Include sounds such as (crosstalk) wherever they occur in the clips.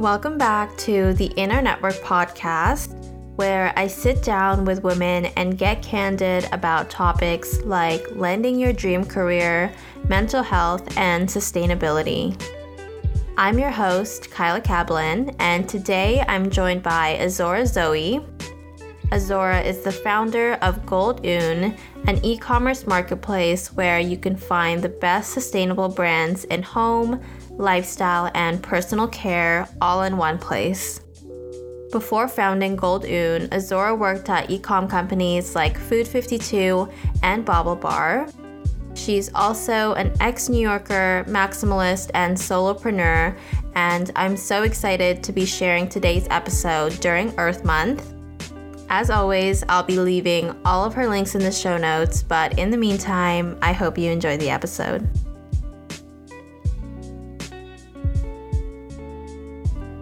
Welcome back to the Inner Network podcast, where I sit down with women and get candid about topics like landing your dream career, mental health, and sustainability. I'm your host, Kyla Kablin, and today I'm joined by Azora Zoe. Azora is the founder of Goldune, an e commerce marketplace where you can find the best sustainable brands in home, lifestyle, and personal care all in one place. Before founding Goldune, Azora worked at e-com companies like Food 52 and BaubleBar. She's also an ex-New Yorker, maximalist, and solopreneur, and I'm so excited to be sharing today's episode during Earth Month. As always, I'll be leaving all of her links in the show notes, but in the meantime, I hope you enjoy the episode.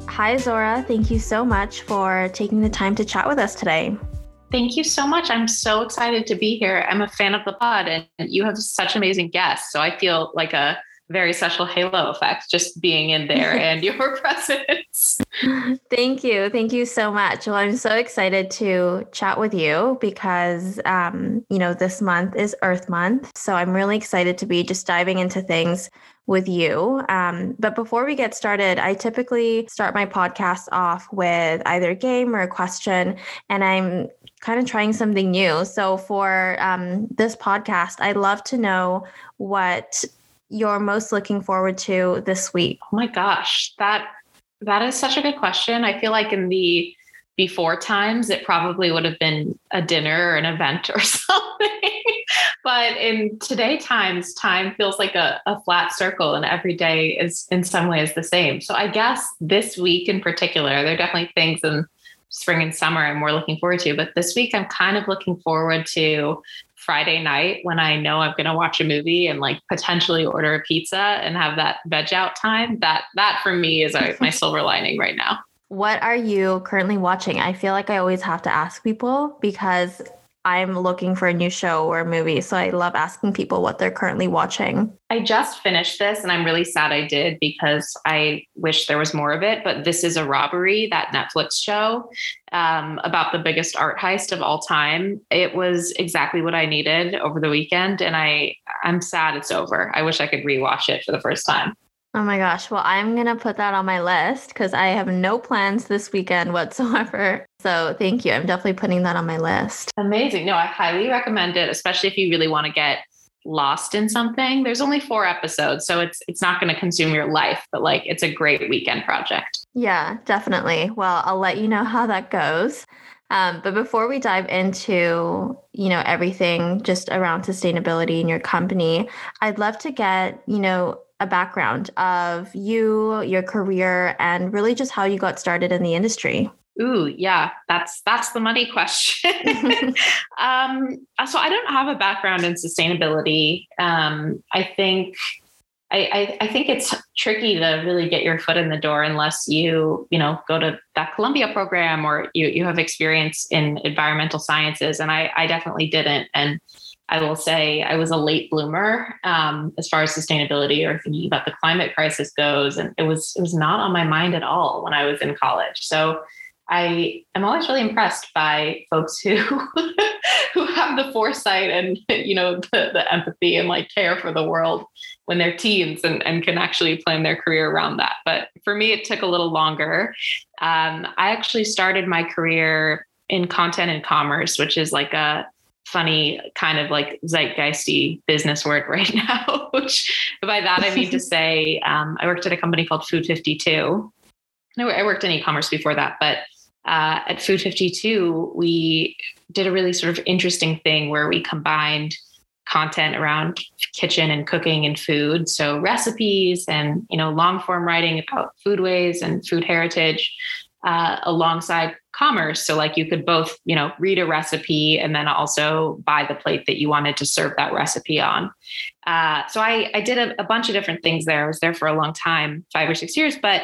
Hi, Zora. Thank you so much for taking the time to chat with us today. Thank you so much. I'm so excited to be here. I'm a fan of the pod, and you have such amazing guests. So I feel like a very special halo effect just being in there (laughs) and your (laughs) presence. Thank you. Thank you so much. Well, I'm so excited to chat with you because, um, you know, this month is Earth Month. So I'm really excited to be just diving into things with you. Um, but before we get started, I typically start my podcast off with either a game or a question, and I'm kind of trying something new. So for um, this podcast, I'd love to know what you're most looking forward to this week. Oh my gosh, that that is such a good question. I feel like in the before times, it probably would have been a dinner or an event or (laughs) something. but in today times, time feels like a, a, flat circle and every day is in some ways the same. So I guess this week in particular, there are definitely things in spring and summer I'm more looking forward to. But this week, I'm kind of looking forward to Friday night when I know I'm going to watch a movie and like potentially order a pizza and have that veg out time. That that for me is my (laughs) silver lining right now. What are you currently watching? I feel like I always have to ask people because I'm looking for a new show or movie. So I love asking people what they're currently watching. I just finished this and I'm really sad I did because I wish there was more of it. But this is a robbery, that Netflix show um, about the biggest art heist of all time. It was exactly what I needed over the weekend. And I, I'm sad it's over. I wish I could rewatch it for the first time. Oh my gosh. Well, I'm going to put that on my list because I have no plans this weekend whatsoever. So thank you. I'm definitely putting that on my list. Amazing. No, I highly recommend it, especially if you really want to get lost in something. There's only four episodes, so it's it's not going to consume your life, but like it's a great weekend project. Yeah, definitely. Well, I'll let you know how that goes. Um, but before we dive into you know everything just around sustainability in your company, I'd love to get you know a background of you, your career, and really just how you got started in the industry. Ooh, yeah, that's that's the money question. (laughs) (laughs) um, so I don't have a background in sustainability. Um, I think I, I, I, think it's tricky to really get your foot in the door unless you, you know, go to that Columbia program or you you have experience in environmental sciences. And I, I definitely didn't. And I will say I was a late bloomer um, as far as sustainability or thinking about the climate crisis goes, and it was it was not on my mind at all when I was in college. So I am always really impressed by folks who (laughs) who have the foresight and you know the, the empathy and like care for the world when they're teens and, and can actually plan their career around that. But for me, it took a little longer. Um, I actually started my career in content and commerce, which is like a funny kind of like zeitgeisty business word (laughs) right now. Which by that I mean to (laughs) say, um, I worked at a company called Food 52. I worked in e-commerce before that, but uh, at Food 52, we did a really sort of interesting thing where we combined content around kitchen and cooking and food so recipes and you know long form writing about foodways and food heritage uh, alongside commerce. So like you could both, you know, read a recipe and then also buy the plate that you wanted to serve that recipe on. Uh, so I, I did a, a bunch of different things there. I was there for a long time, five or six years, but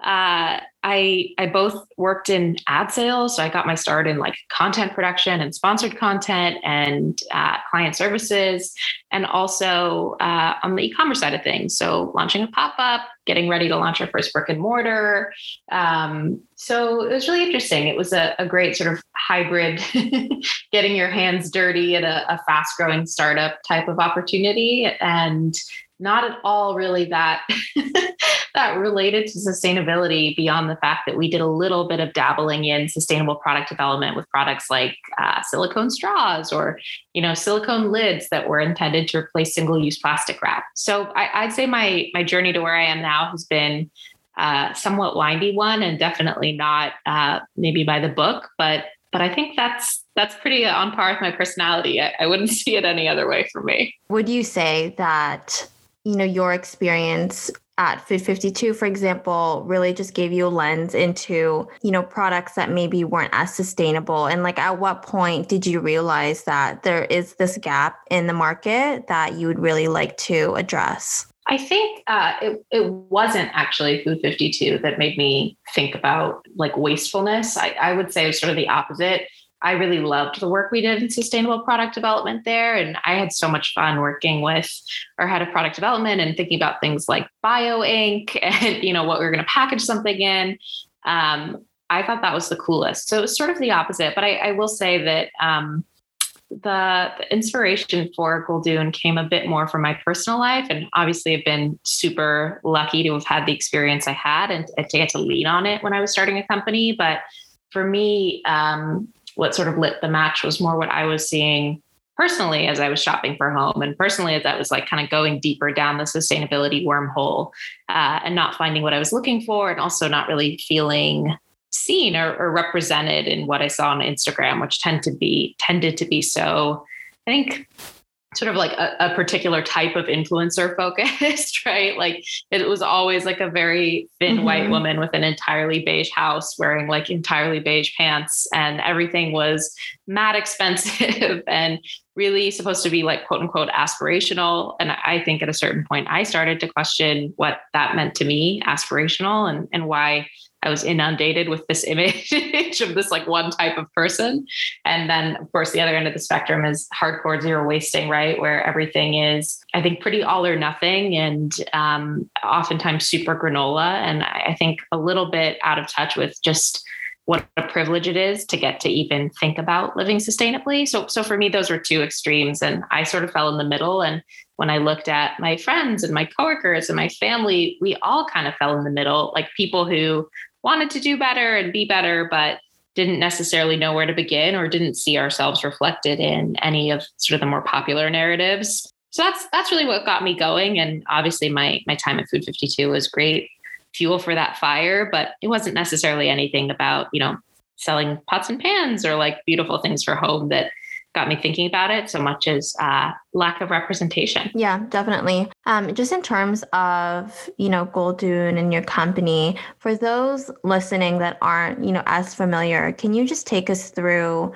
uh, I I both worked in ad sales, so I got my start in like content production and sponsored content and uh, client services, and also uh, on the e-commerce side of things. So launching a pop up, getting ready to launch our first brick and mortar. Um, so it was really interesting. It was a, a great sort of hybrid, (laughs) getting your hands dirty at a, a fast growing startup type of opportunity, and not at all really that (laughs) that related to sustainability beyond the fact that we did a little bit of dabbling in sustainable product development with products like uh, silicone straws or you know silicone lids that were intended to replace single-use plastic wrap. So I, would say my my journey to where i am now has been uh, somewhat windy one and definitely not uh, maybe by the book but but i think that's that's pretty on par with my personality. I, I wouldn't (laughs) see it any other way for me. Would you say that you know your experience at Food 52, for example, really just gave you a lens into, you know, products that maybe weren't as sustainable. And like at what point did you realize that there is this gap in the market that you would really like to address? I think uh, it, it wasn't actually Food 52 that made me think about like wastefulness. I, I would say it was sort of the opposite. I really loved the work we did in sustainable product development there. And I had so much fun working with our head of product development and thinking about things like bio ink (laughs) and, you know, what we were going to package something in. Um, I thought that was the coolest. So it was sort of the opposite. But I, I will say that um, the, the, inspiration for Goldune came a bit more from my personal life. And obviously, I've been super lucky to have had the experience I had and, and to get to lead on it when I was starting a company. But for me, um, what sort of lit the match was more what I was seeing personally as I was shopping for home and personally as I was like kind of going deeper down the sustainability wormhole uh, and not finding what I was looking for and also not really feeling seen or, or, represented in what I saw on Instagram, which tend to be tended to be so, I think sort of like a, a, particular type of influencer focused, (laughs) right? Like it was always like a very thin mm-hmm. white woman with an entirely beige house wearing like entirely beige pants, and everything was mad (laughs) expensive and really supposed to be like quote unquote aspirational. And I think at a certain point, I started to question what that meant to me, aspirational, and, and why I was inundated with this (laughs) image of this like one type of person. And then, of course, the other end of the spectrum is hardcore zero wasting, right? Where everything is, I think, pretty all or nothing and um, oftentimes super granola. And I think a little bit out of touch with just what a privilege it is to get to even think about living sustainably. So, so for me, those were two extremes, and I sort of fell in the middle. And when I looked at my friends and my coworkers and my family, we all kind of fell in the middle, like people who wanted to do better and be better, but didn't necessarily know where to begin or didn't see ourselves reflected in any of sort of the more popular narratives. So that's that's really what got me going. And obviously my my time at Food 52 was great fuel for that fire, but it wasn't necessarily anything about, you know, selling pots and pans or like beautiful things for home that got me thinking about it so much as uh, lack of representation. Yeah, definitely. Um, just in terms of you know Goldune and your company, for those listening that aren't you know as familiar, can you just take us through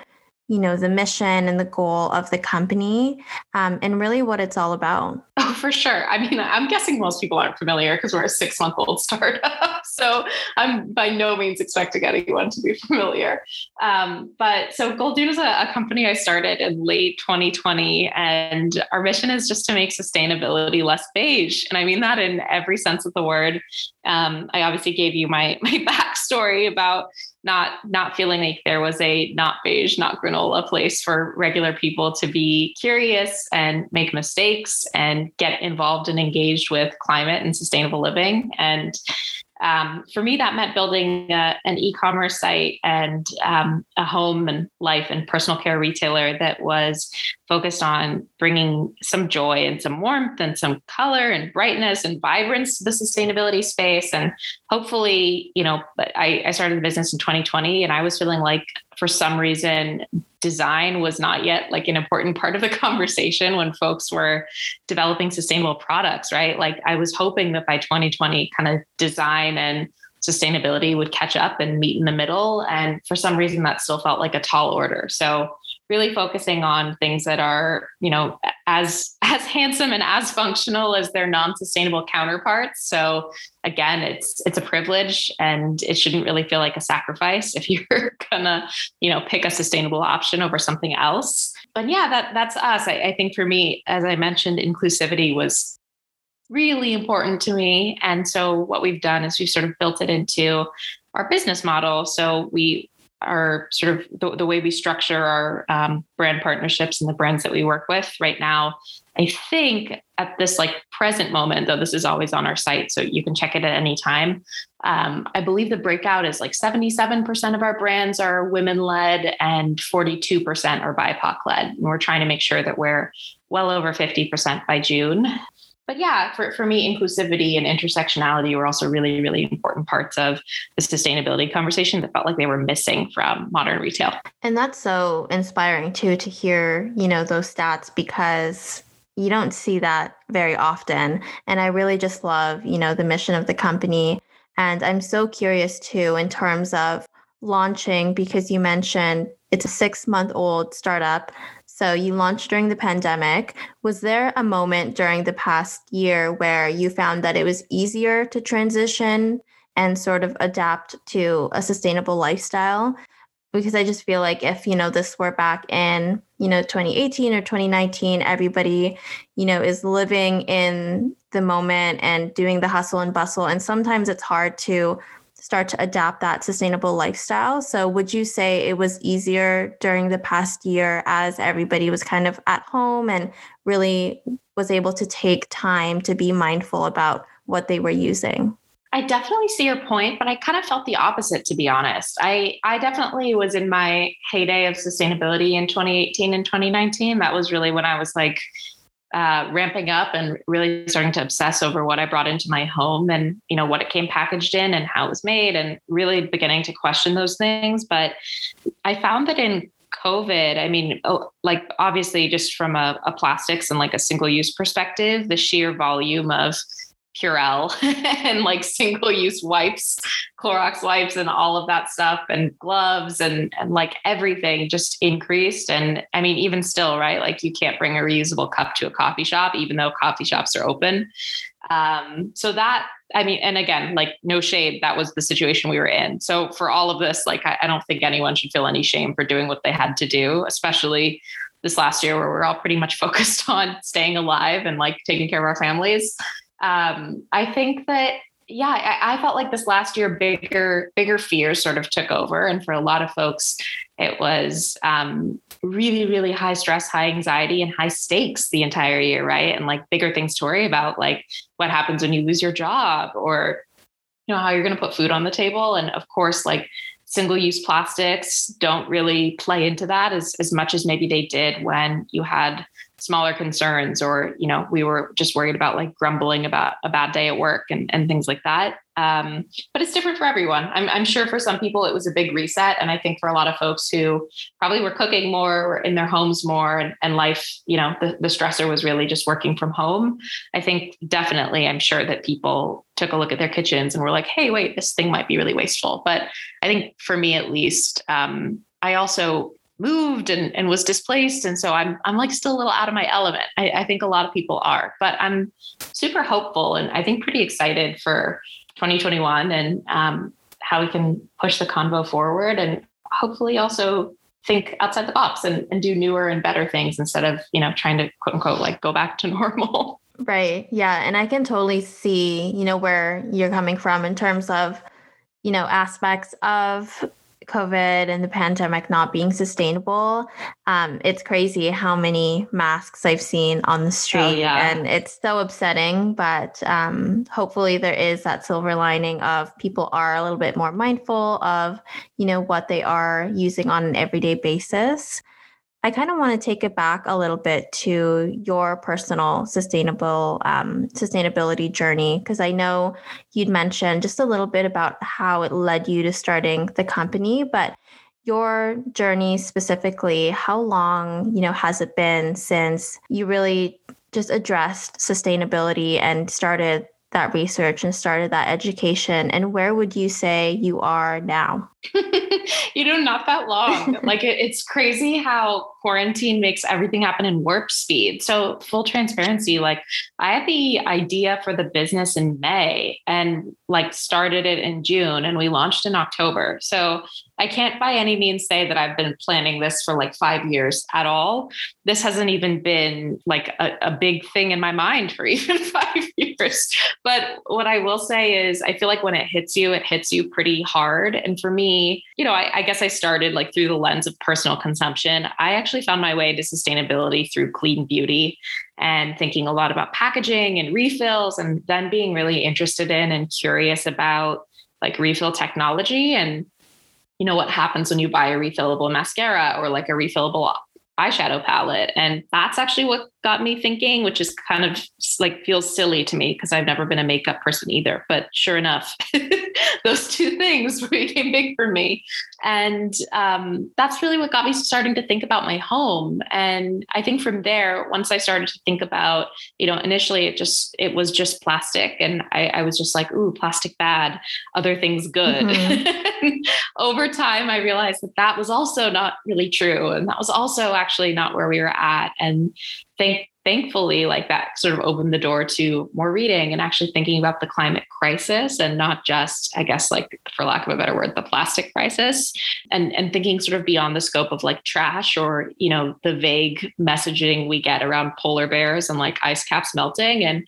you know the mission and the goal of the company um, and really what it's all about. (laughs) Oh for sure. I mean i'm guessing most people aren't familiar because we're a six month old startup (laughs) so i'm by no means expecting anyone to be familiar. Um, but so Goldune is a, a company i started in late 2020 and our mission is just to make sustainability less beige and i mean that in every sense of the word. Um, i obviously gave you my (laughs) my backstory about not not feeling like there was a not beige, not granola place for regular people to be curious and make mistakes and get involved and engaged with climate and sustainable living. And um, for me, that meant building a, an e commerce site and um, a home and life and personal care retailer that was focused on bringing some joy and some warmth and some color and brightness and vibrance to the sustainability space. And hopefully, you know, I, I started the business in 2020 and I was feeling like for some reason design was not yet like an important part of the (laughs) conversation when folks were developing sustainable products right? Like i was hoping that by 2020 kind of design and sustainability would catch up and meet in the middle. And for some reason that still felt like a tall order. So really focusing on things that are, you know, as (laughs) as handsome and as functional as their non-sustainable counterparts. So again, it's it's a privilege and it shouldn't really feel like a sacrifice (laughs) if you're gonna, you know, pick a sustainable option over something else. But yeah, that that's us. I, I think for me, as I mentioned, inclusivity was really important to me. And so what we've done is we've sort of built it into our business model. So we are sort of the, the way we structure our um, brand partnerships and the brands that we work with right now. I think at this like present moment, though this is always on our site, so you can check it at any time. Um, I believe the breakout is like 77% of our brands are women led and 42% are BIPOC led. And we're trying to make sure that we're well over 50% by June but yeah, for, for me, inclusivity and intersectionality were also really, really important parts of the sustainability conversation that felt like they were missing from modern retail. And that's so inspiring too to hear, you know, those stats because you don't see that very often. And I really just love, you know, the mission of the company. And I'm so curious too in terms of launching because you mentioned it's a six month old startup so you launched during the pandemic. Was there a moment during the past year where you found that it was easier to transition and sort of adapt to a sustainable lifestyle? Because I just feel like if, you know, this were back in, you know, 2018 or 2019, everybody, you know, is living in the moment and doing the hustle and bustle. And sometimes it's hard to start to adapt that sustainable lifestyle. So, would you say it was easier during the past year as everybody was kind of at home and really was able to take time to be mindful about what they were using? I definitely see your point, but I kind of felt the opposite to be honest. I I definitely was in my heyday of sustainability in 2018 and 2019. That was really when I was like uh, ramping up and really starting to obsess over what I brought into my home and you know what it came packaged in and how it was made and really beginning to question those things. But I found that in COVID, I mean, oh, like obviously just from a, a plastics and like a single use perspective, the sheer volume of Purell (laughs) and like single use wipes, Clorox wipes, and all of that stuff, and gloves and, and like everything just increased. And I mean, even still, right? Like you can't bring a reusable cup to a coffee shop, even though coffee shops are open. Um, so that, I mean, and again, like no shade, that was the situation we were in. So for all of this, like I, I don't think anyone should feel any shame for doing what they had to do, especially this last year where we're all pretty much (laughs) focused on staying alive and like taking care of our families um, I think that yeah, I, I, felt like this last year bigger bigger fears sort of took over, and for a lot of folks, it was um, really really high stress, high anxiety, and high stakes the entire year, right? And like bigger things to worry about, like what happens when you lose your job, or you know how you're going to put food on the table, and of course, like single use plastics don't really play into that as as much as maybe they did when you had smaller concerns or you know we were just worried about like grumbling about a bad day at work and, and things like that. Um, but it's different for everyone. I'm, I'm sure for some people it was a big reset. And i think for a lot of folks who probably were cooking more were in their homes more and, and life you know the, the stressor was really just working from home. I think definitely i'm sure that people took a look at their kitchens and were like hey wait this thing might be really wasteful. But i think for me at least um, I also moved and, and was displaced. And so I'm, I'm like still a little out of my element. I, I think a lot of people are, but I'm super hopeful and I think pretty excited for 2021 and um, how we can push the convo forward and hopefully also think outside the box and, and do newer and better things instead of, you know, trying to quote unquote like go back to (laughs) normal. Right. Yeah. And I can totally see, you know, where you're coming from in terms of, you know, aspects of COVID and the pandemic not being sustainable, um, it's crazy how many masks I've seen on the oh, street. Oh, yeah. And it's so upsetting. But um, hopefully, there is that silver lining of people are a little bit more mindful of, you know, what they are using on an everyday basis. I kind of want to take it back a little bit to your personal sustainable um, sustainability journey because I know you'd mentioned just a little bit about how it led you to starting the company, but your journey specifically, how long you know has it been since you really just addressed sustainability and started that research and started that education? And where would you say you are now? (laughs) you know, not that long. (laughs) like it, it's crazy how quarantine makes everything happen in warp speed. So, full transparency, like I had the idea for the business in May and like started it in June and we launched in October. So, I can't by any means say that I've been planning this for like five years at all. This hasn't even been like a, a big thing in my mind for (laughs) even five years. But what I will say is, I feel like when it hits you, it hits you pretty hard. And for me, you know, I, I guess I started like through the lens of personal consumption. I actually found my way to sustainability through clean beauty and thinking a lot about packaging and refills, and then being really interested in and curious about like refill technology and you know what happens when you buy a refillable mascara or like a refillable eyeshadow palette. And that's actually what got me thinking which is kind of like feels silly to me because i've never been a makeup person either but sure enough (laughs) those two things (laughs) became big for me. And um, that's really what got me starting to think about my home. And i think from there once i started to think about you know initially it just it was just plastic and i, I was just like ooh plastic bad other things good. Mm-hmm. (laughs) over time i realized that that was also not really true and that was also actually not where we were at. And thank thankfully like that sort of opened the door to more reading and actually thinking about the climate crisis and not just i guess like for lack of a better word the plastic crisis and and thinking sort of beyond the scope of like trash or you know the vague messaging we get around polar bears and like ice caps melting and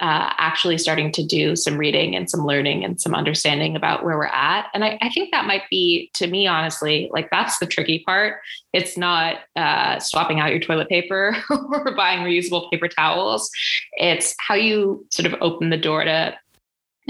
uh, actually starting to do some reading and some learning and some understanding about where we're at. And I, I, think that might be, to me, honestly, like that's the tricky part. It's not uh, swapping out your toilet paper (laughs) or buying reusable paper towels. It's how you sort of open the door to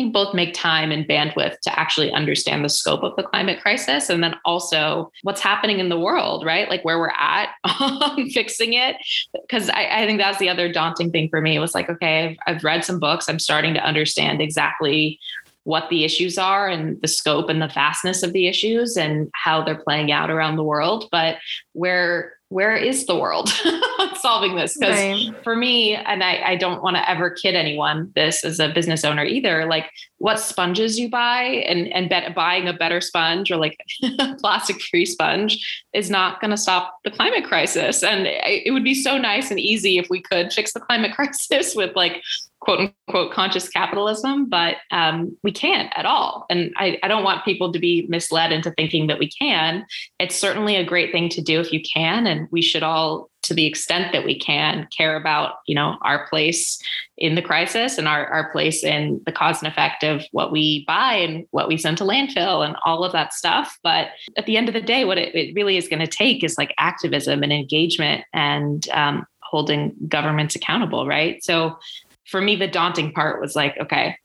think both make time and bandwidth to actually understand the scope of the climate crisis and then also what's happening in the world, right? Like where we're at (laughs) on fixing it. Because I, I, think that's the other daunting thing for me. Was like, okay, I've, I've read some books. I'm starting to understand exactly what the issues are and the scope and the vastness of the issues and how they're playing out around the world. But where where is the world (laughs) solving this? Because right. for me, and I, I don't want to ever kid anyone this as a business owner either, like what sponges you buy and, and bet, buying a better sponge or like (laughs) plastic free sponge is not going to stop the climate crisis. And eh, it would be so nice and easy if we could fix the climate (laughs) crisis with like quote unquote conscious capitalism, but um, we can't at all. And I, I, don't want people to be misled into thinking that we can. It's certainly a great thing to do if you can, and we should all, to the extent that we can, care about you know our place in the crisis and our, our place in the cause and effect of what we buy and what we send to landfill and all of that stuff. But at the end of the day, what it, it really is going to take is like activism and engagement and um, holding governments accountable, right? So for me, the daunting part was like, okay,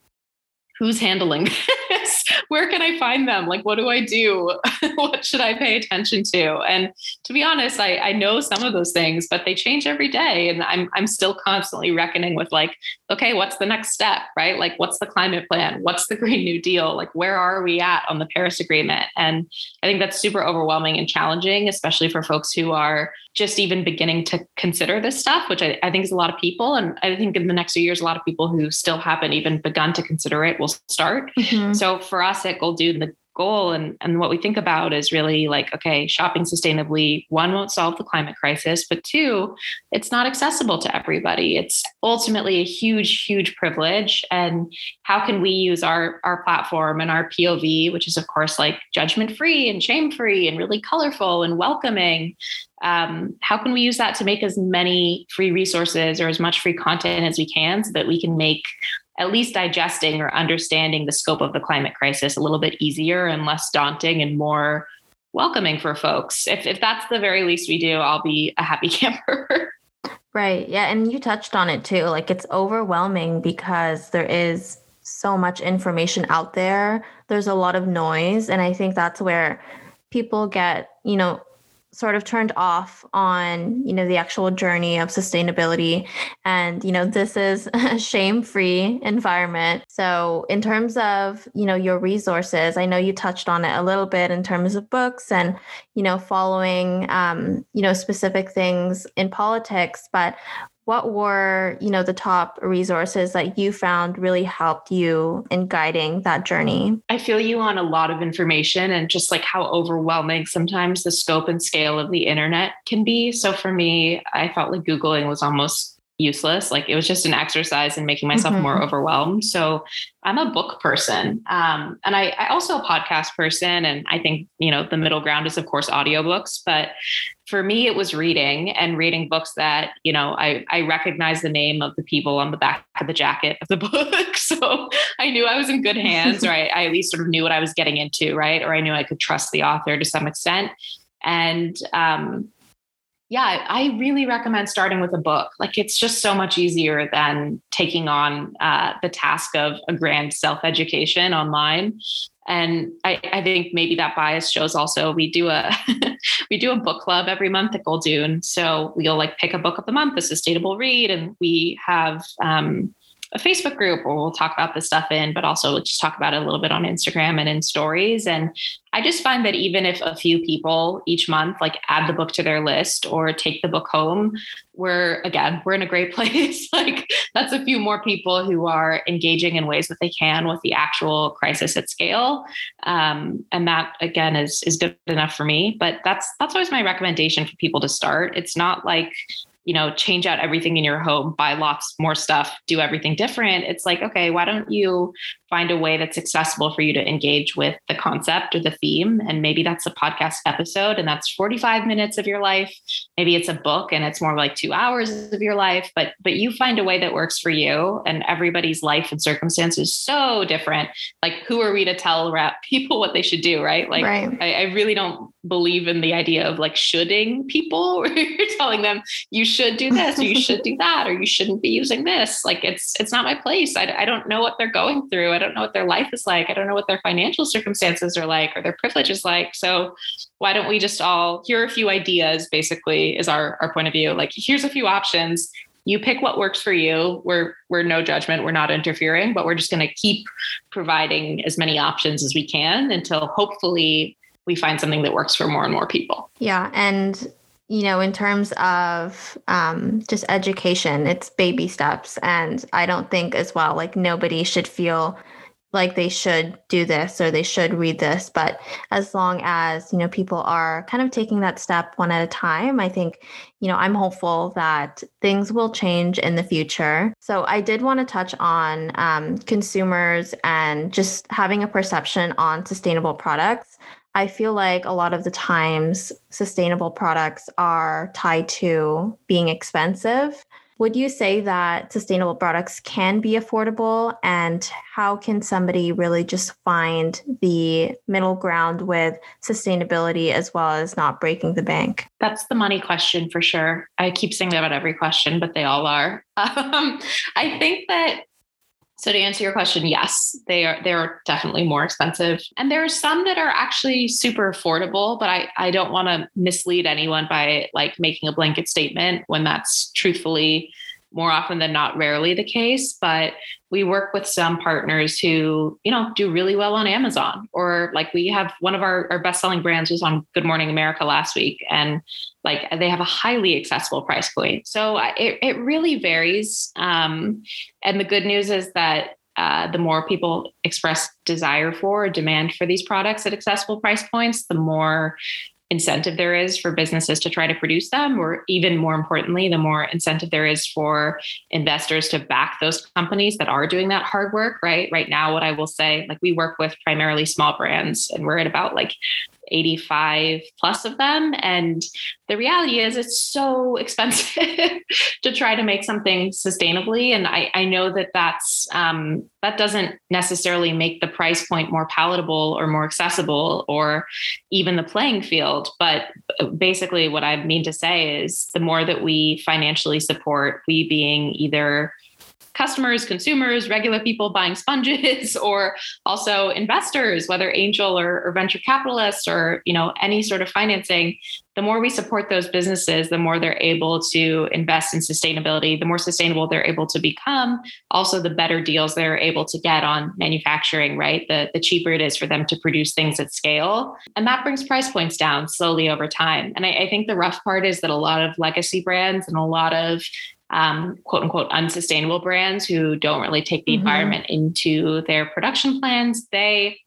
who's handling (laughs) this? Where can I find them? Like, what do I do? (laughs) what should I pay attention to? And to be honest, I, I know some of those things, but they change every day. And I'm, I'm still constantly reckoning with like, okay, what's the next step, right? Like, what's the climate plan? What's the (laughs) Green New Deal? Like, where are we at on the Paris Agreement? And I think that's super overwhelming and challenging, especially for folks who are just even beginning to consider this stuff, which I, I, think is a lot of people. And I think in the next few years, a lot of people who still haven't even begun to consider it will start. Mm-hmm. So for us at Goldune, the goal and, and what we think about is really like, okay, shopping sustainably, one, won't solve the climate crisis, but two, it's not accessible to everybody. It's ultimately a huge, huge privilege. And how can we use our, our platform and our POV, which is, of course, like judgment free and shame free and really colorful and welcoming, um, how can we use that to make as many free resources or as much free content as we can so that we can make at least digesting or understanding the scope of the climate crisis a little bit easier and less daunting and more welcoming for folks. If, if that's the very least we do, I'll be a happy (laughs) camper. right. Yeah. And you touched on it too. Like it's overwhelming because there is so much information out there, there's a lot of noise. And I think that's where people get, you know, sort of turned off on you know the actual journey of sustainability. And you know this is (laughs) a shame-free environment. So in terms of you know your resources i know you touched on it a little bit in terms of books and you know following um, you know specific things in politics but what were, you know, the top resources that you found really helped you in guiding that journey? I feel you on a lot of information and just like how overwhelming sometimes the scope and scale of the internet can be. So for me, I felt like Googling was almost useless. Like it was just an exercise in making myself mm-hmm. more overwhelmed. So I'm a book person. Um, and I, I also a podcast person. And I think, you know, the middle ground is of course audiobooks, but for me, it was reading and reading books that, you know, I, I recognize the name of the people on the back of the jacket of the (laughs) book. So I knew I was in good hands, or I, I at least sort of knew what I was getting into, right? Or I knew I could trust the author to some extent. And um, yeah, I really recommend starting with a book. Like it's just so much easier than taking on uh, the task of a grand self education online. And I, I, think maybe that bias shows also we do a (laughs) we do a book club every month at Goldune. So we'll like pick a book of the month, a sustainable read, and we have um, a Facebook group where we'll talk about this stuff in, but also we'll just talk about it a little bit on Instagram and in stories. And I just find that even if a few people each month like add the book to their list or take the book home, we're again, we're in a great (laughs) place. like that's a few more people who are engaging in ways that they can with the actual crisis at scale. Um, and that again is is good enough for me. But that's that's always my recommendation for people to start. It's not like you know, change out everything in your home, buy lots more stuff, do everything different. It's like, okay, why don't you find a way that's accessible for you to engage with the concept or the theme? And maybe that's a podcast episode and that's 45 minutes of your life. Maybe it's a book and it's more like two hours of your life, but but you find a way that works for you. And everybody's life and circumstances is so different. Like who are we to tell (laughs) people what they should do, right? Like right. I, I really don't believe in the idea of like shoulding people where (laughs) you're telling them you should do this or you should do (laughs) that or you shouldn't be using this like it's it's not my place I, I don't know what they're going through i don't know what their life is like i don't know what their financial circumstances are like or their privilege is like so why don't we just all here are a few ideas basically is our our point of view like here's a few options you pick what works for you we're we're no judgment we're not interfering but we're just going to keep providing as many options as we can until hopefully we find something that works for more and more people. Yeah. And, you know, in terms of um, just education, it's baby steps. And I don't think as well, like nobody should feel like they should do this or they should read this but as long as you know people are kind of taking that step one at a time i think you know i'm hopeful that things will change in the future so i did want to touch on um, consumers and just having a perception on sustainable products I feel like a lot of the times sustainable products are tied to being expensive. Would you say that sustainable products can be affordable? And how can somebody really just find the middle ground with sustainability as well as not breaking the bank? That's the money question for sure. I keep saying that about every question, but they all are. (laughs) Um, I think that so to answer your question, yes, they are they're definitely more expensive. And there are some that are actually super affordable, but I, I don't want to mislead anyone by like making a blanket statement when that's truthfully more often than not rarely the case but we work with some partners who you know do really well on amazon or like we have one of our, our best selling brands was on good morning america last week and like they have a highly accessible price point. So it, it really varies um, and the good news is that uh, the more people express desire for demand for these products at accessible price points, the more incentive there is for businesses to try to produce them, or even more importantly, the more incentive there is for investors to back those companies that are doing that hard work, right? Right now, what I will say, like we work with primarily small brands, and we're at about like 85 plus of them. And the reality is, it's so (laughs) expensive to try to make something sustainably. And I, I know that that's um, that doesn't necessarily make the price point more palatable or more accessible or even the playing field. But basically, what I mean to say is, the more that we financially support, we being either customers, consumers, regular people buying sponges, (laughs) or also investors, whether angel or, or, venture capitalists or you know any sort of financing. The more we support those businesses, the more they're able to invest in sustainability. The more sustainable they're able to become. Also, the better deals they're able to get on manufacturing. Right, the the cheaper it is for them to produce things at scale, and that brings price points down slowly over time. And I, I think the rough part is that a lot of legacy brands and a lot of um, quote unquote unsustainable brands who don't really take the mm-hmm. environment into their production plans, they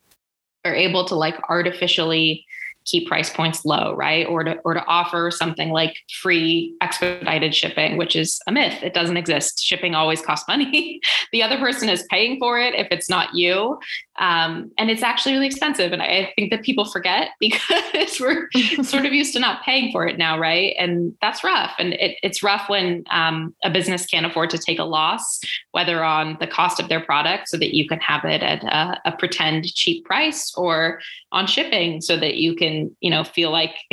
are able to like artificially keep price points low, right? Or to or to offer something like free expedited shipping, which is a myth. It doesn't exist. Shipping always costs money. (laughs) the other person is paying for it if it's not you. Um, and it's actually really expensive. And I think that people forget (laughs) because we're (laughs) sort of used to not paying for it now, right? And that's rough. And it, it's rough when um, a business can't afford to take a loss, whether on the cost of their product so that you can have it at a, a pretend cheap price or on shipping so that you can, you know, feel like (laughs)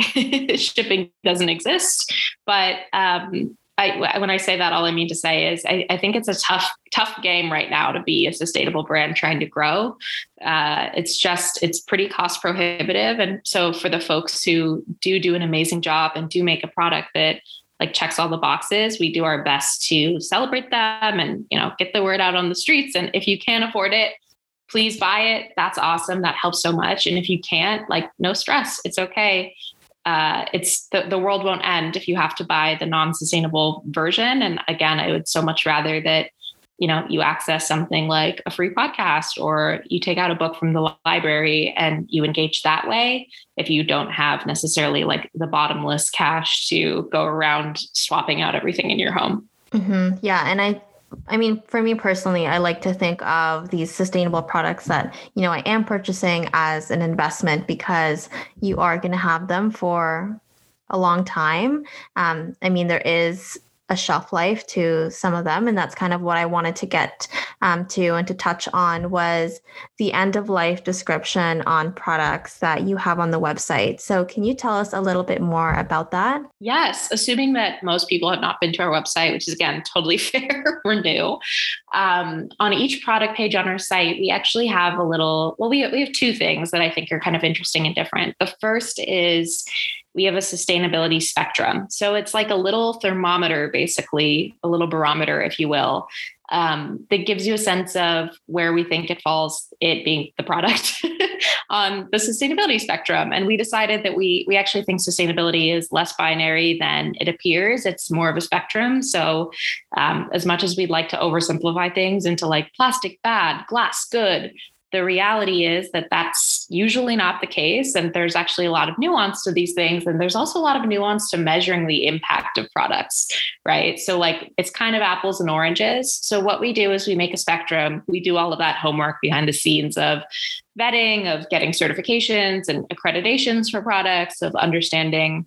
shipping doesn't exist. But um, I, when I say that, all I mean to say is I, I, think it's a tough, tough game right now to be a sustainable brand trying to grow. Uh, it's just, it's pretty cost prohibitive. And so for the folks who do do an amazing job and do make a product that like checks all the boxes, we do our best to celebrate them and, you know, get the word out on the streets. And if you can't afford it, please buy it. That's awesome. That helps so much. And if you can't, like, no stress. It's okay uh, it's the, the world won't end if you have to buy the non-sustainable version and again i would so much rather that you know you access something like a free podcast or you take out a book from the library and you engage that way if you don't have necessarily like the bottomless cash to go around swapping out everything in your home mm-hmm. yeah and i I mean, for me personally, I like to think of these sustainable products that, you know, I am purchasing as an investment because you are going to have them for a long time. Um, I mean, there is a shelf life to some of them and that's kind of what i wanted to get um, to and to touch on was the end of life description on products that you have on the website. So can you tell us a little bit more about that? Yes assuming that most people have not been to our website which is again totally (laughs) fair we're new. Um, on each product page on our site we actually have a little well we, we have two things that i think are kind of interesting and different. The first is we have a sustainability spectrum. So it's like a little thermometer, basically, a little barometer, if you will, um, that gives you a sense of where we think it falls, it being the product (laughs) on the sustainability spectrum. And we decided that we we actually think sustainability is less binary than it appears. It's more of a spectrum. So um, as much as we'd like to oversimplify things into like plastic bad, glass good, the reality is that that's usually not the case. And there's actually a lot of nuance to these things. And there's also a lot of nuance to measuring the impact of products, right? So, like, it's kind of apples and oranges. So, what we do is we make a spectrum. We do all of that homework behind the scenes of vetting, of getting certifications and accreditations for products, of understanding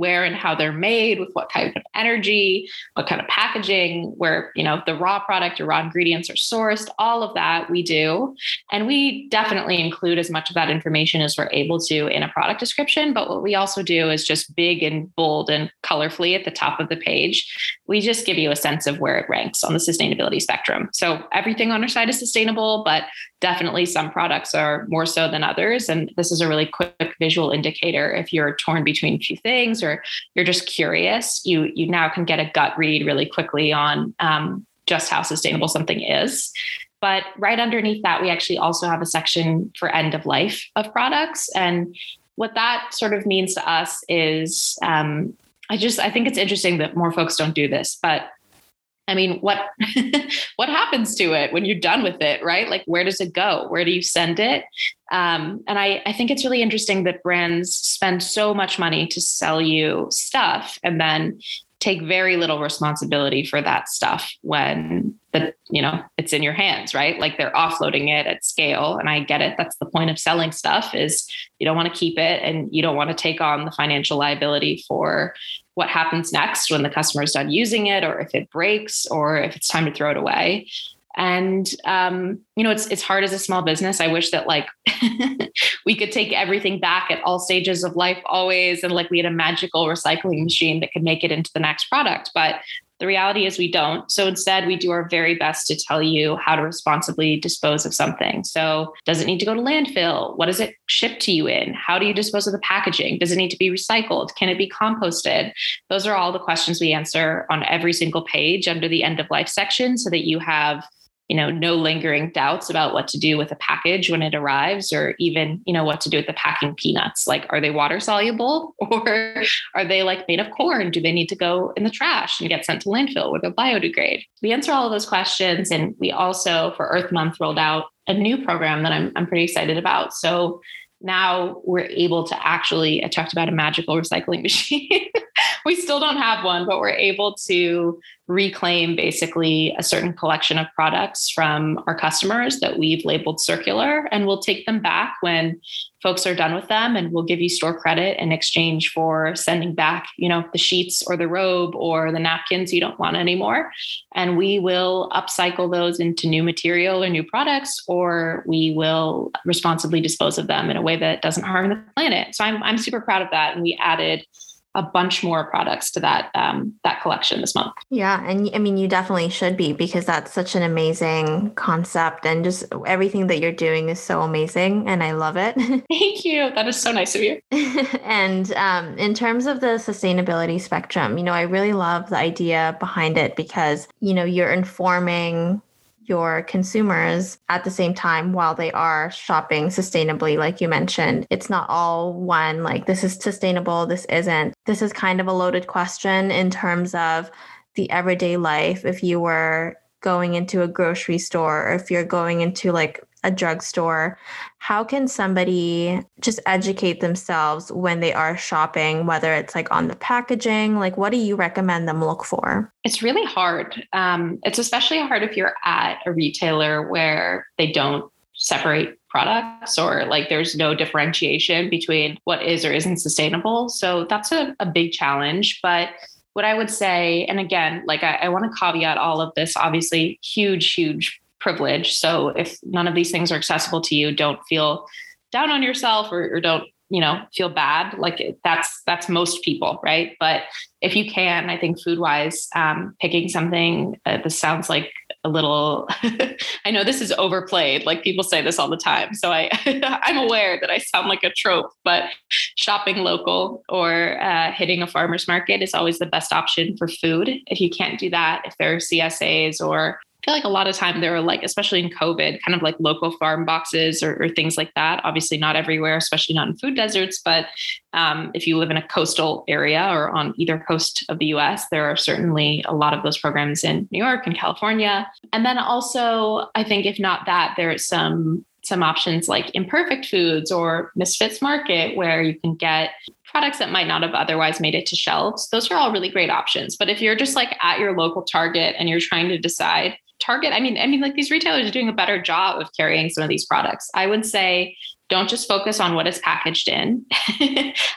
where and how they're made with what kind of energy what kind of packaging where you know the raw product or raw ingredients are sourced all of that we do and we definitely include as much of that information as we're able to in a product description but what we also do is just big and bold and colorfully at the top of the page we just give you a sense of where it ranks on the sustainability spectrum so everything on our site is sustainable but definitely some products are more so than others. And this is a really quick visual indicator. If you're torn between a few things or you're just curious, you you now can get a gut read really quickly on um, just how sustainable something is. But right underneath that, we actually also have a section for end of life of products. And what that sort of means to us is um, I just I think it's interesting that more folks don't do this, but I mean, what (laughs) what happens to it when you're done with it, right? Like, where does it go? Where do you send it? Um, and I, I think it's really interesting that brands spend so much money to sell you stuff and then take very little responsibility for that stuff when the you know it's in your hands right like they're offloading it at scale and i get it that's the point of selling stuff is you don't want to keep it and you don't want to take on the financial liability for what happens next when the customer is done using it or if it breaks or if it's time to throw it away. And um, you know it's it's hard as a small business. I wish that like (laughs) we could take everything back at all stages of life always and like we had a magical recycling machine that could make it into the next product. But the reality is we don't. So instead, we do our very best to tell you how to responsibly dispose of something. So does it need to go to landfill? What does it ship to you in? How do you dispose of the packaging? Does it need to be recycled? Can it be composted? Those are all the questions we answer on every single page under the end of life section so that you have you know no lingering doubts about what to do with a package when it arrives or even you know what to do with the packing peanuts. Like are they water soluble (laughs) or are they like made of corn? Do they need to go in the trash and get sent to landfill where they'll biodegrade? We answer all of those questions and we also for earth month rolled out a new program that i'm, I'm pretty excited about. So now we're able to actually, I talked about a magical recycling (laughs) machine. we still don't have one, but we're able to reclaim basically a certain collection of products from our customers that we've labeled circular and we'll take them back when folks are done with them and we'll give you store credit in exchange for sending back you know the sheets or the robe or the napkins you don't want anymore. And we will upcycle those into new material or new products or we will responsibly dispose of them in a way that doesn't harm the planet. So i'm, I'm super proud of that. And we added a bunch more products to that um, that collection this month. Yeah, and I mean, you definitely should be because that's such an amazing concept, and just everything that you're doing is so amazing, and I love it. (laughs) Thank you. That is so nice of you. (laughs) and um, in terms of the sustainability spectrum, you know, I really love the idea behind it because you know you're informing your consumers at the same time while they are shopping sustainably, like you mentioned. It's not all one, like this is sustainable, this isn't. This is kind of a loaded question in terms of the everyday life. If you were going into a grocery store or if you're going into like a drugstore, how can somebody just educate themselves when they are shopping, whether it's like on the packaging? Like, what do you recommend them look for? It's really hard. Um, it's especially hard if you're at a retailer where they don't separate products or like there's no differentiation between what is or isn't sustainable. So that's a, a big challenge. But what I would say, and again, like I, I want to caveat all of this, obviously, huge, huge privilege. So if none of these things are accessible to you, don't feel down on yourself or, or don't you know feel bad. Like that's that's most people right? But if you can i think food wise um, picking something uh, this sounds like a little (laughs) i know this is overplayed. Like people say this all the time. So i (laughs) i'm aware that i sound like a trope but shopping local or uh, hitting a farmers market is always the best option for food. If you can't do that if there are csas or I feel like a lot of time there are like, especially in COVID, kind of like local farm boxes or, or things like that. Obviously, not everywhere, especially not in food deserts. But um, if you live in a coastal area or on either coast of the US, there are certainly a lot of those programs in New York and California. And then also, I think if not that, there's some some options like imperfect foods or misfits market where you can get products that might not have otherwise made it to shelves those are all really great options but if you're just like at your local target and you're trying to decide target i mean i mean like these retailers are doing a better job of carrying some of these products i would say don't just focus on what is packaged in (laughs)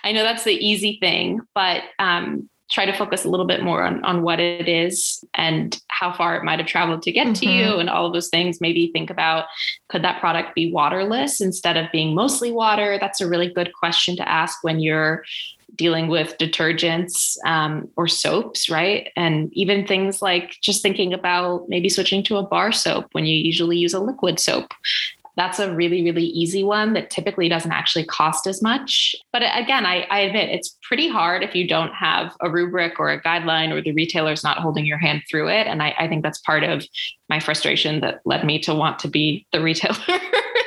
i know that's the easy thing but um, try to focus a little bit more on, on what it is and how far it might have traveled to get mm-hmm. to you mm-hmm. and all of those things maybe think about could that product be waterless instead of being mostly water that's a really good question to ask when you're dealing with detergents um, or soaps, right? And even things like just thinking about maybe switching to a bar soap when you usually use a liquid soap. That's a really, really easy one that typically doesn't actually cost as much. But again, I, I admit it's pretty hard if you don't have a rubric or a guideline or the retailer's not holding your hand through it. And I, I think that's part of my frustration that led me to want to be the retailer (laughs)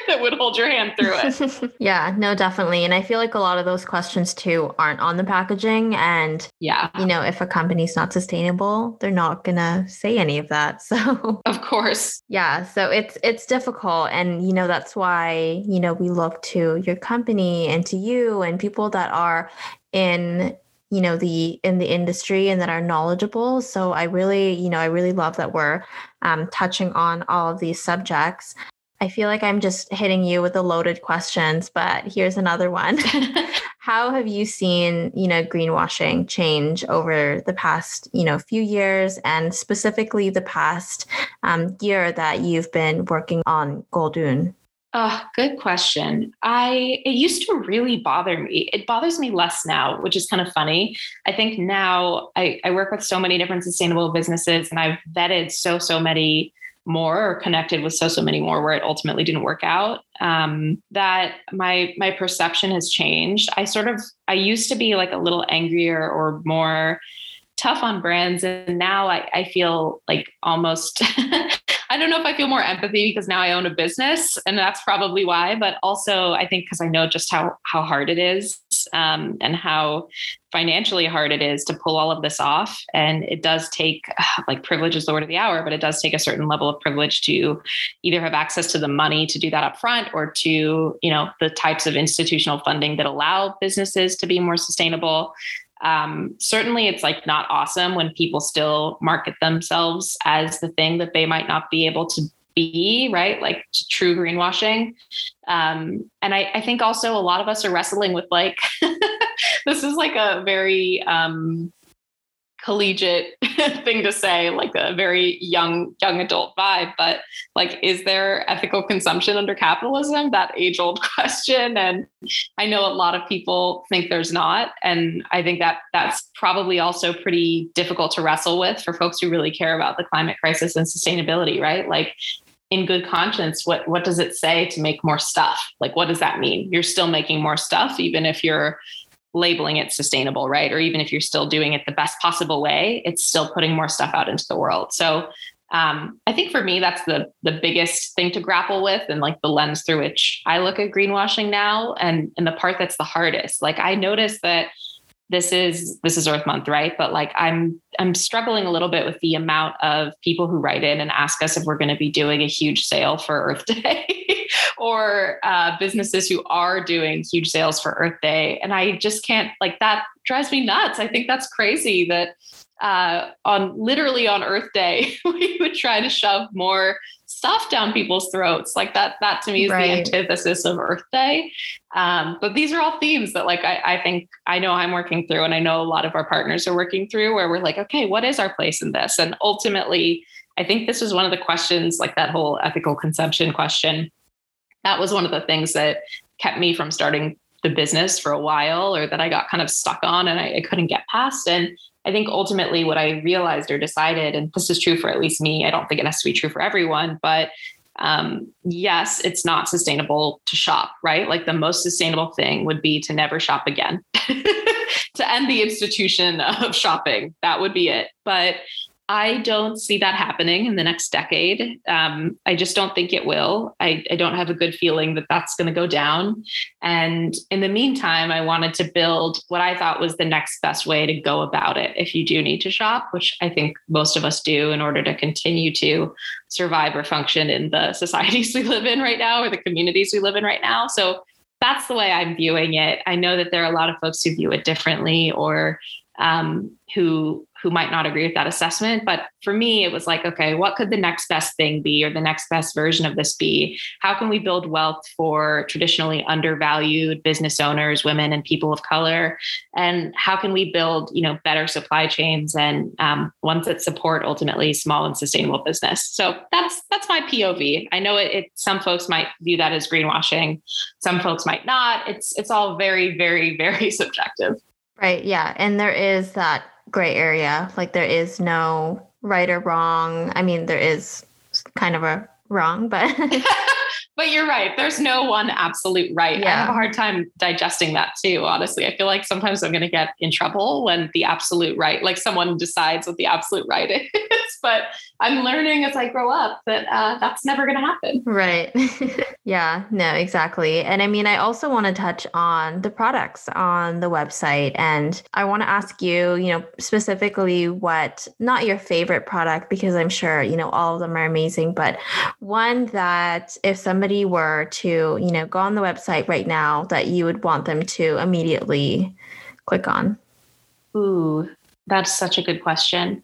(laughs) that would hold your hand through it. (laughs) yeah, no, definitely. And I feel like a lot of those questions too aren't on the packaging. And yeah, you know, if a company's not sustainable, they're not gonna say any of that. (laughs) So of course. Yeah. So it's it's difficult. And you know, that's why, you know, we look to your company and to you and people that are in you know the in the industry and that are knowledgeable so i really you know i really love that we're um, touching on all of these subjects I feel like I'm just hitting you with the loaded questions, but here's another one. (laughs) (laughs) How have you seen, you know, greenwashing change over the past, you know, few years and specifically the past um, year that you've been working on Goldune? Oh, good question. I it used to really bother me. It bothers me less now, which is kind of funny. I think now I, I work with so many different sustainable businesses and I've vetted so, so many more or connected with so so many more where it ultimately didn't work out um, that my my perception has changed i sort of i used to be like a little angrier or more tough on brands and now i, I feel like almost (laughs) I don't know if I feel more empathy because now I own a business, and that's probably why. But also, I think because I know just how how hard it is um, and how financially hard it is to pull all of this off. And it does take, (sighs) like, privilege is the word of the hour, but it does take a certain level of privilege to either have access to the money to do that up front or to, you know, the types of institutional funding that allow businesses to be more sustainable. Um, certainly, it's like not awesome when people still market themselves as the thing that they might not be able to be, right? Like true greenwashing. Um, and I, I, think also a lot of us are wrestling with like, (laughs) this is like a very um, collegiate (laughs) thing to say, like a very young, young adult vibe, but like, is there ethical consumption under capitalism? That age old (laughs) question. And I know a lot of people think there's not. And I think that that's probably also pretty difficult to wrestle with for folks who really care about the climate crisis and sustainability, right? Like in good conscience what what does it say to make more stuff? Like what does that mean? You're still making more stuff even if you're labeling it sustainable right? Or even if you're still doing it the best possible way it's still putting more stuff out into the world. So um, I think for me, that's the the biggest thing to grapple with, and like the lens through which I look at greenwashing now, and and the part that's the hardest. Like I notice that this is this is earth month right? But like i'm i'm struggling a little bit with the amount of people who write in and ask us if we're going to be doing a huge sale for earth (laughs) day or uh, businesses who are doing huge sales for earth day. And i just can't like that drives me nuts. I think that's crazy that uh, on literally on earth day (laughs) we would try to shove more stuff down people's throats. Like that, that to me is right. the antithesis of Earth Day. Um, but these are all themes that like I, I think I know I'm working through and I know a lot of our partners are working through where we're like, okay, what is our place in this? And ultimately, I think this was one of the questions, like that whole ethical consumption question. That was one of the things that kept me from starting the business for a while or that I got kind of stuck on and I, I couldn't get past. And I think ultimately what I realized or decided, and this is true for at least me, I don't think it has to be true for everyone, but um, yes, it's not sustainable to shop, right? Like the most sustainable thing would be to never shop again, (laughs) to end the institution of shopping. That would be it. But I don't see that happening in the next decade. Um, I just don't think it will. I, I don't have a good feeling that that's going to go down. And in the meantime, I wanted to build what I thought was the next best way to go about it if you do need to shop, which I think most of us do in order to continue to survive or function in the (laughs) societies we live in right now or the communities we live in right now. So that's the way I'm viewing it. I know that there are a lot of folks who view it differently or um, who who might not agree with that assessment. But for me, it was like, okay, what could the next best thing be, or the next best version of this be? How can we build wealth for traditionally undervalued business owners, women, and people of color? And how can we build, you know, better supply chains and um, ones that support ultimately small and sustainable business? So that's that's my POV. I know it, it. Some folks might view that as greenwashing. Some folks might not. It's it's all very, very, very (laughs) subjective. Right. Yeah. And there is that gray area. Like there is no right or wrong. I mean, there is kind of a wrong, but (laughs) (laughs) but you're right. There's no one absolute right. Yeah. I have a hard time digesting that too, honestly. I feel like sometimes I'm going to get in trouble when the absolute right, like someone decides what the absolute right (laughs) is. but I'm learning as I grow up that uh, that's never going to happen. Right. (laughs) yeah, no, exactly. And I mean, I also want to touch on the products on the website. And I want to ask you, you know, specifically what, not your favorite product, because I'm sure, you know, all of them are amazing, but one that if somebody were to, you know, go on the website right now, that you would want them to immediately click on? Ooh, that's such a good question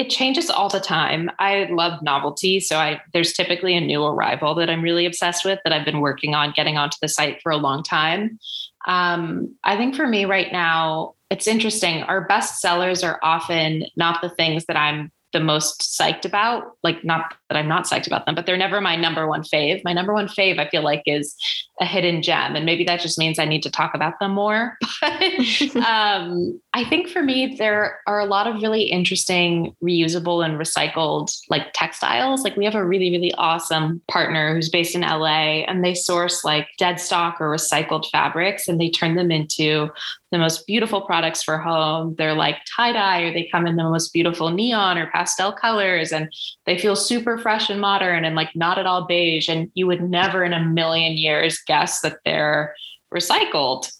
it changes all the time. I love novelty, so I there's typically a new arrival that I'm really obsessed with that I've been working on getting onto the site for a long time. Um, I think for me right now, it's interesting. Our best sellers are often not the things that I'm the most psyched about. Like, not that I'm not psyched about them, but they're never my number one fave. My number one fave, I feel like, is a hidden gem. And maybe that just means I need to talk about them more. (laughs) But (laughs) um, I think for me, there are a lot of really interesting reusable and recycled like textiles. Like we have a really, really awesome partner who's based in LA and they source like dead stock or recycled fabrics and they turn them into the most beautiful products for home. They're like tie dye or they come in the most beautiful neon or pastel colors and they feel super fresh and modern and like not at all beige. And you would never in a million years guess that they're recycled.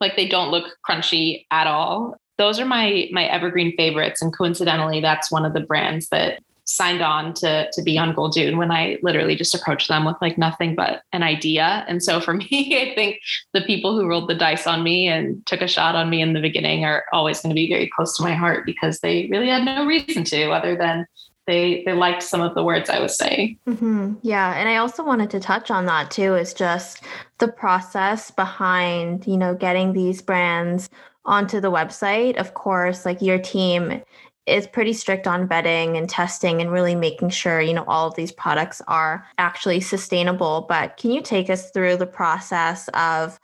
Like they don't look crunchy at all. Those are my my evergreen favorites. And coincidentally, that's one of the brands that signed on to to be on Goldune when I literally just approached them with like nothing but an idea. And so for (laughs) me, I think the people who rolled the dice on me and took a shot on me in the beginning are always going to be very close to my heart because they really had no reason to other than they they liked some of the words I was saying. Mm-hmm. Yeah, and I also wanted to touch on that too. Is just the process behind you know getting these brands onto the website. Of course, like your team is pretty strict on vetting and testing and really making sure you know all of these products are actually sustainable. But can you take us through the process of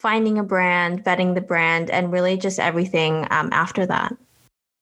finding a brand, vetting the brand, and really just everything um, after that?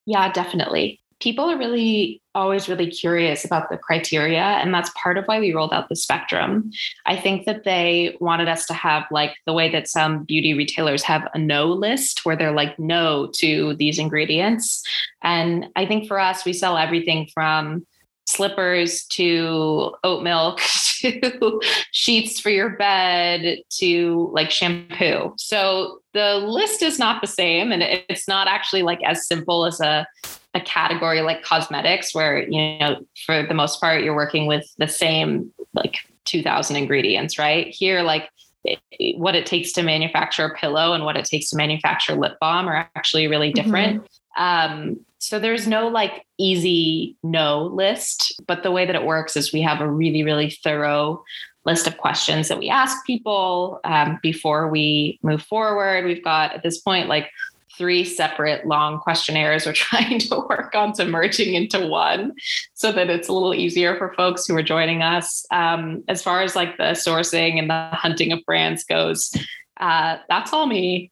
Yeah, definitely people are really always really curious about the criteria and that's part of why we rolled out the spectrum i think that they wanted us to have like the way that some beauty retailers have a no list where they're like no to these ingredients and i think for us we sell everything from slippers to oat milk (laughs) to sheets for your bed to like shampoo. So the list is not the same and it's not actually like as simple as a a category like cosmetics where you know for the most part you're working with the same like 2000 ingredients, right? Here like what it takes to manufacture a pillow and what it takes to manufacture lip balm are actually really different. Mm-hmm. Um, so there's no like easy no list, but the way that it works is we have a really, really thorough list of questions that we ask people um, before we move forward. We've got at this point like three separate long questionnaires we're (laughs) trying to work on to merging into one so that it's a little easier for folks who are joining us. Um, as far as like the sourcing and the hunting of brands goes, uh, that's all me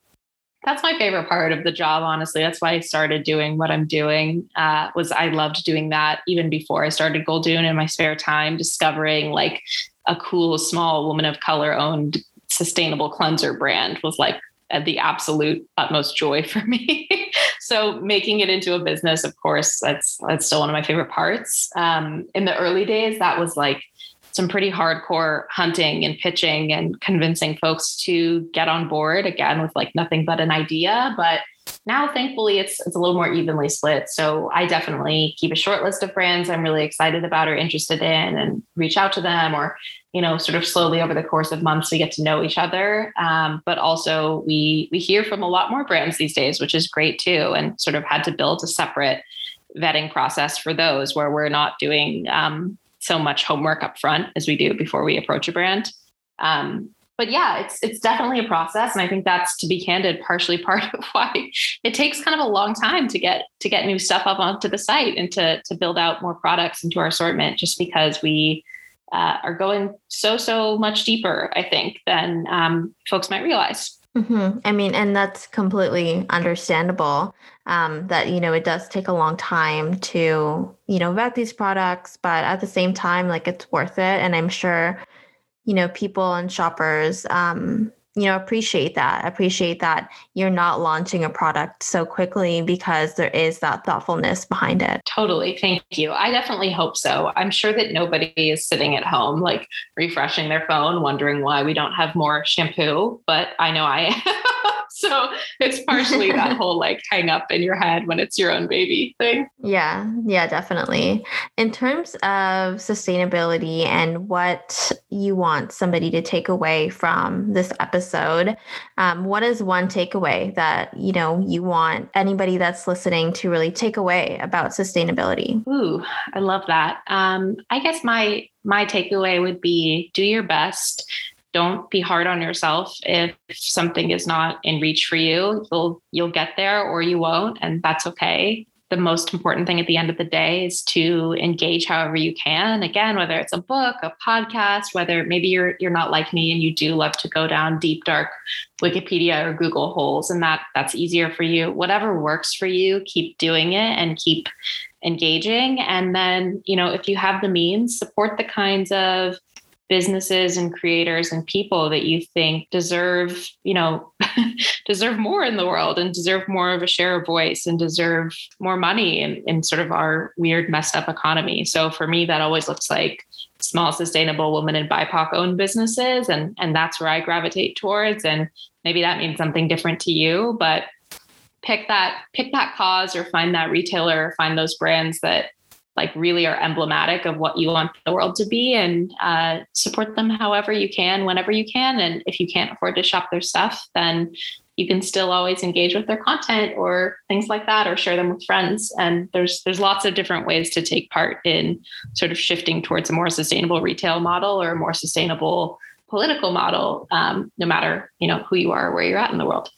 that's my favorite part of the job honestly that's why i started doing what i'm doing uh, was i loved doing that even before i started goldune in my spare time discovering like a cool small woman of color owned sustainable cleanser brand was like the absolute utmost joy (laughs) for me. So making it into a business of course that's that's still one of my favorite parts. Um, in the early days that was like some pretty hardcore hunting and pitching and convincing folks to get on board again with like nothing but an idea. But now thankfully it's it's a little more evenly split so i definitely keep a short list of brands i'm really excited about or interested in and reach out to them or you know sort of slowly over the course of months we get to know each other um, but also we we hear from a lot more brands these days which is great too and sort of had to build a separate vetting process for those where we're not doing um, so much homework up front as we do before we approach a brand. Um, but yeah, it's it's definitely a process, and I think that's to be candid, partially (laughs) part of why it takes kind of a long time to get to get new stuff up onto the site and to to build out more products into our assortment, just because we uh, are going so so much deeper, I think, than um, folks might realize. Mm-hmm. I mean, and that's completely understandable. Um, that you know, it does take a long time to you know vet these products, but at the same time, like it's worth it. And I'm sure, you know, people and shoppers um, you know appreciate that appreciate that you're not launching a product so quickly because there is that thoughtfulness behind it. Totally. Thank you. I definitely hope so. I'm sure that nobody is sitting at home like refreshing their phone wondering why we don't have more shampoo but i know i (laughs) (laughs) so it's partially that (laughs) whole like hang up in your head when it's your own baby thing. Yeah, yeah, definitely. In terms of sustainability and what you want somebody to take away from this episode, um, what is one takeaway that you know you want anybody that's listening to really take away about sustainability? Ooh, I love that. Um, I guess my my takeaway would be do your best don't be hard on yourself if something is not in reach for you you'll you'll get there or you won't and that's okay the most important thing at the end of the day is to engage however you can. Again, whether it's a book, a podcast, whether maybe you're you're not like me and you do love to go down deep dark Wikipedia or Google holes and that that's easier for you. Whatever works for you, keep doing it and keep engaging and then, you know, if you have the means, support the kinds of businesses and creators and people that you think deserve, you know, (laughs) deserve more in the world and deserve more of a share of voice and deserve more money in, in sort of our weird, messed up economy. So for me, that always looks like small, sustainable women and BIPOC owned businesses. And, and that's where I gravitate towards. And maybe that means something different to you, but pick that, pick that cause or find that retailer, find those brands that like really are emblematic of what you want the world to be and uh, support them however you can whenever you can and if you can't afford to shop their stuff then you can still always engage with their content or things like that or share them with friends and there's there's lots of different ways to take part in sort of shifting towards a more sustainable retail model or a more sustainable political model um, no matter you know who you are or where you're at in the world.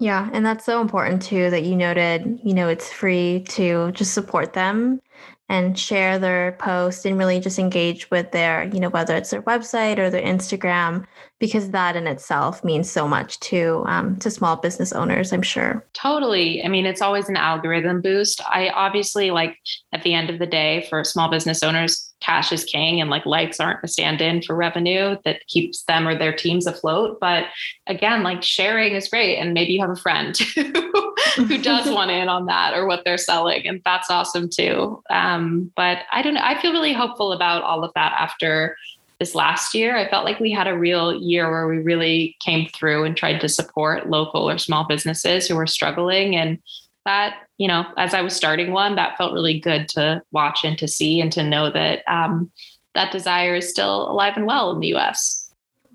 Yeah, and that's so important too that you noted, you know, it's free to just support them and share their post and really just engage with their, you know, whether it's their website or their Instagram, because that in itself means so much to um, to small business owners. I'm sure. Totally. I mean, it's always an algorithm boost. I obviously like at the end of the day for small business owners, cash is king and like likes aren't a stand-in for revenue that keeps them or their teams afloat but again like sharing is great and maybe you have a friend (laughs) who does (laughs) want in on that or what they're selling and that's awesome too. Um, but i don't know i feel really hopeful about all of that after this last year. I felt like we had a real year where we really came through and tried to support local or small businesses who were struggling and that you know as i was starting one that felt really good to watch and to see and to know that um, that desire is still alive and well in the us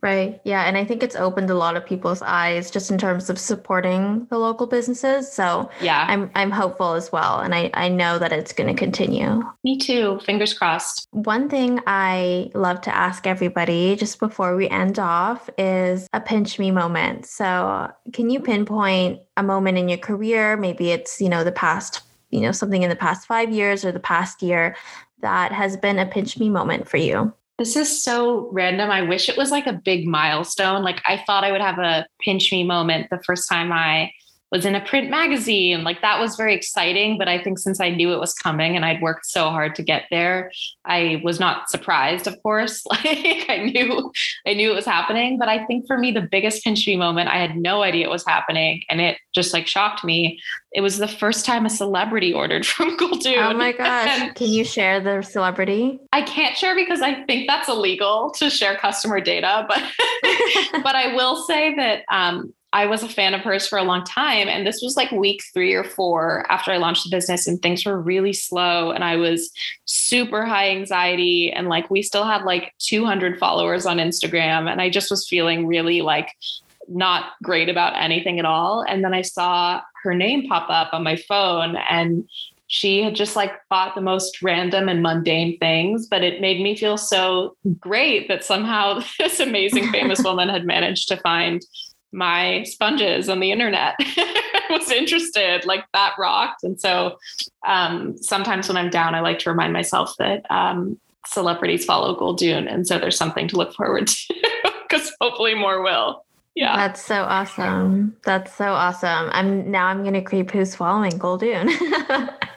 Right. Yeah. And I think it's opened a lot of people's eyes just in terms of supporting the local businesses. So yeah, I'm I'm hopeful as well. And I, I know that it's gonna continue. Me too. Fingers crossed. One thing I love to ask everybody just before we end off is a pinch me moment. So can you pinpoint a moment in your career? Maybe it's, you know, the past, you know, something in the past five years or the past year that has been a pinch me moment for you? This is so random. I wish it was like a big milestone. Like I thought I would have a pinch me moment the first time I was in a print magazine. Like that was very exciting. But I think since I knew it was coming and I'd worked so hard to get there, I was not surprised, of course. (laughs) Like I knew I knew it was happening. But I think for me, the biggest pinch me moment, I had no idea it was happening. And it just like shocked me. It was the first time a celebrity ordered (laughs) from Goldune. Oh my gosh. Can you share the celebrity? I can't share because I think that's illegal to share customer data, but (laughs) but I will say that um, I was a fan of hers for a long time. And this was like week three or four after I launched the business, and things were really slow. And I was super high anxiety. And like, we still had like 200 followers on Instagram. And I just was feeling really like not great about anything at all. And then I saw her name pop up on my phone, and she had just like bought the most random and mundane things, but it made me feel so great that somehow (laughs) this amazing (laughs) famous woman had managed to find my sponges on the internet. (laughs) Was interested like that rocked. And so um, sometimes when i'm down i like to remind myself that um, celebrities follow Goldune and so there's something to look forward (laughs) to because hopefully more will. Yeah. That's so awesome. That's so awesome. I'm now i'm gonna creep who's following Goldune (laughs)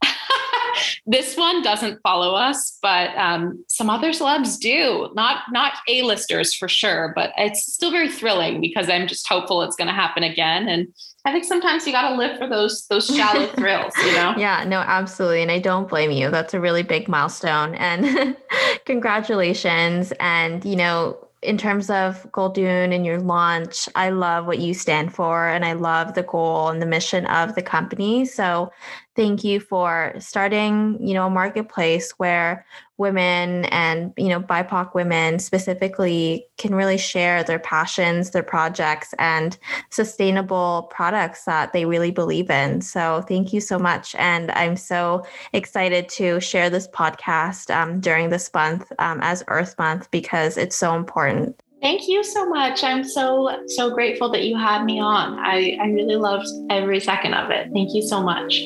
this one doesn't follow us, but um, some other celebs do. Not not A-listers for sure, but it's still very thrilling because I'm just hopeful it's going to happen again. And I think sometimes you got to live for those those shallow (laughs) thrills, you know. Yeah, no, absolutely, and I don't blame you. That's a really big milestone, and (laughs) congratulations. And you know, in terms of Goldune and your launch, I love what you stand for and I love the goal and the mission of the company. So thank you for starting, you know, a marketplace where women and, you know, BIPOC women specifically can really share their passions, their projects, and sustainable products that they really believe in. So thank you so much. And I'm so excited to share this podcast um, during this month um, as Earth Month because it's so important. Thank you so much. I'm so, so grateful that you had me on. I, I really loved every second of it. Thank you so much.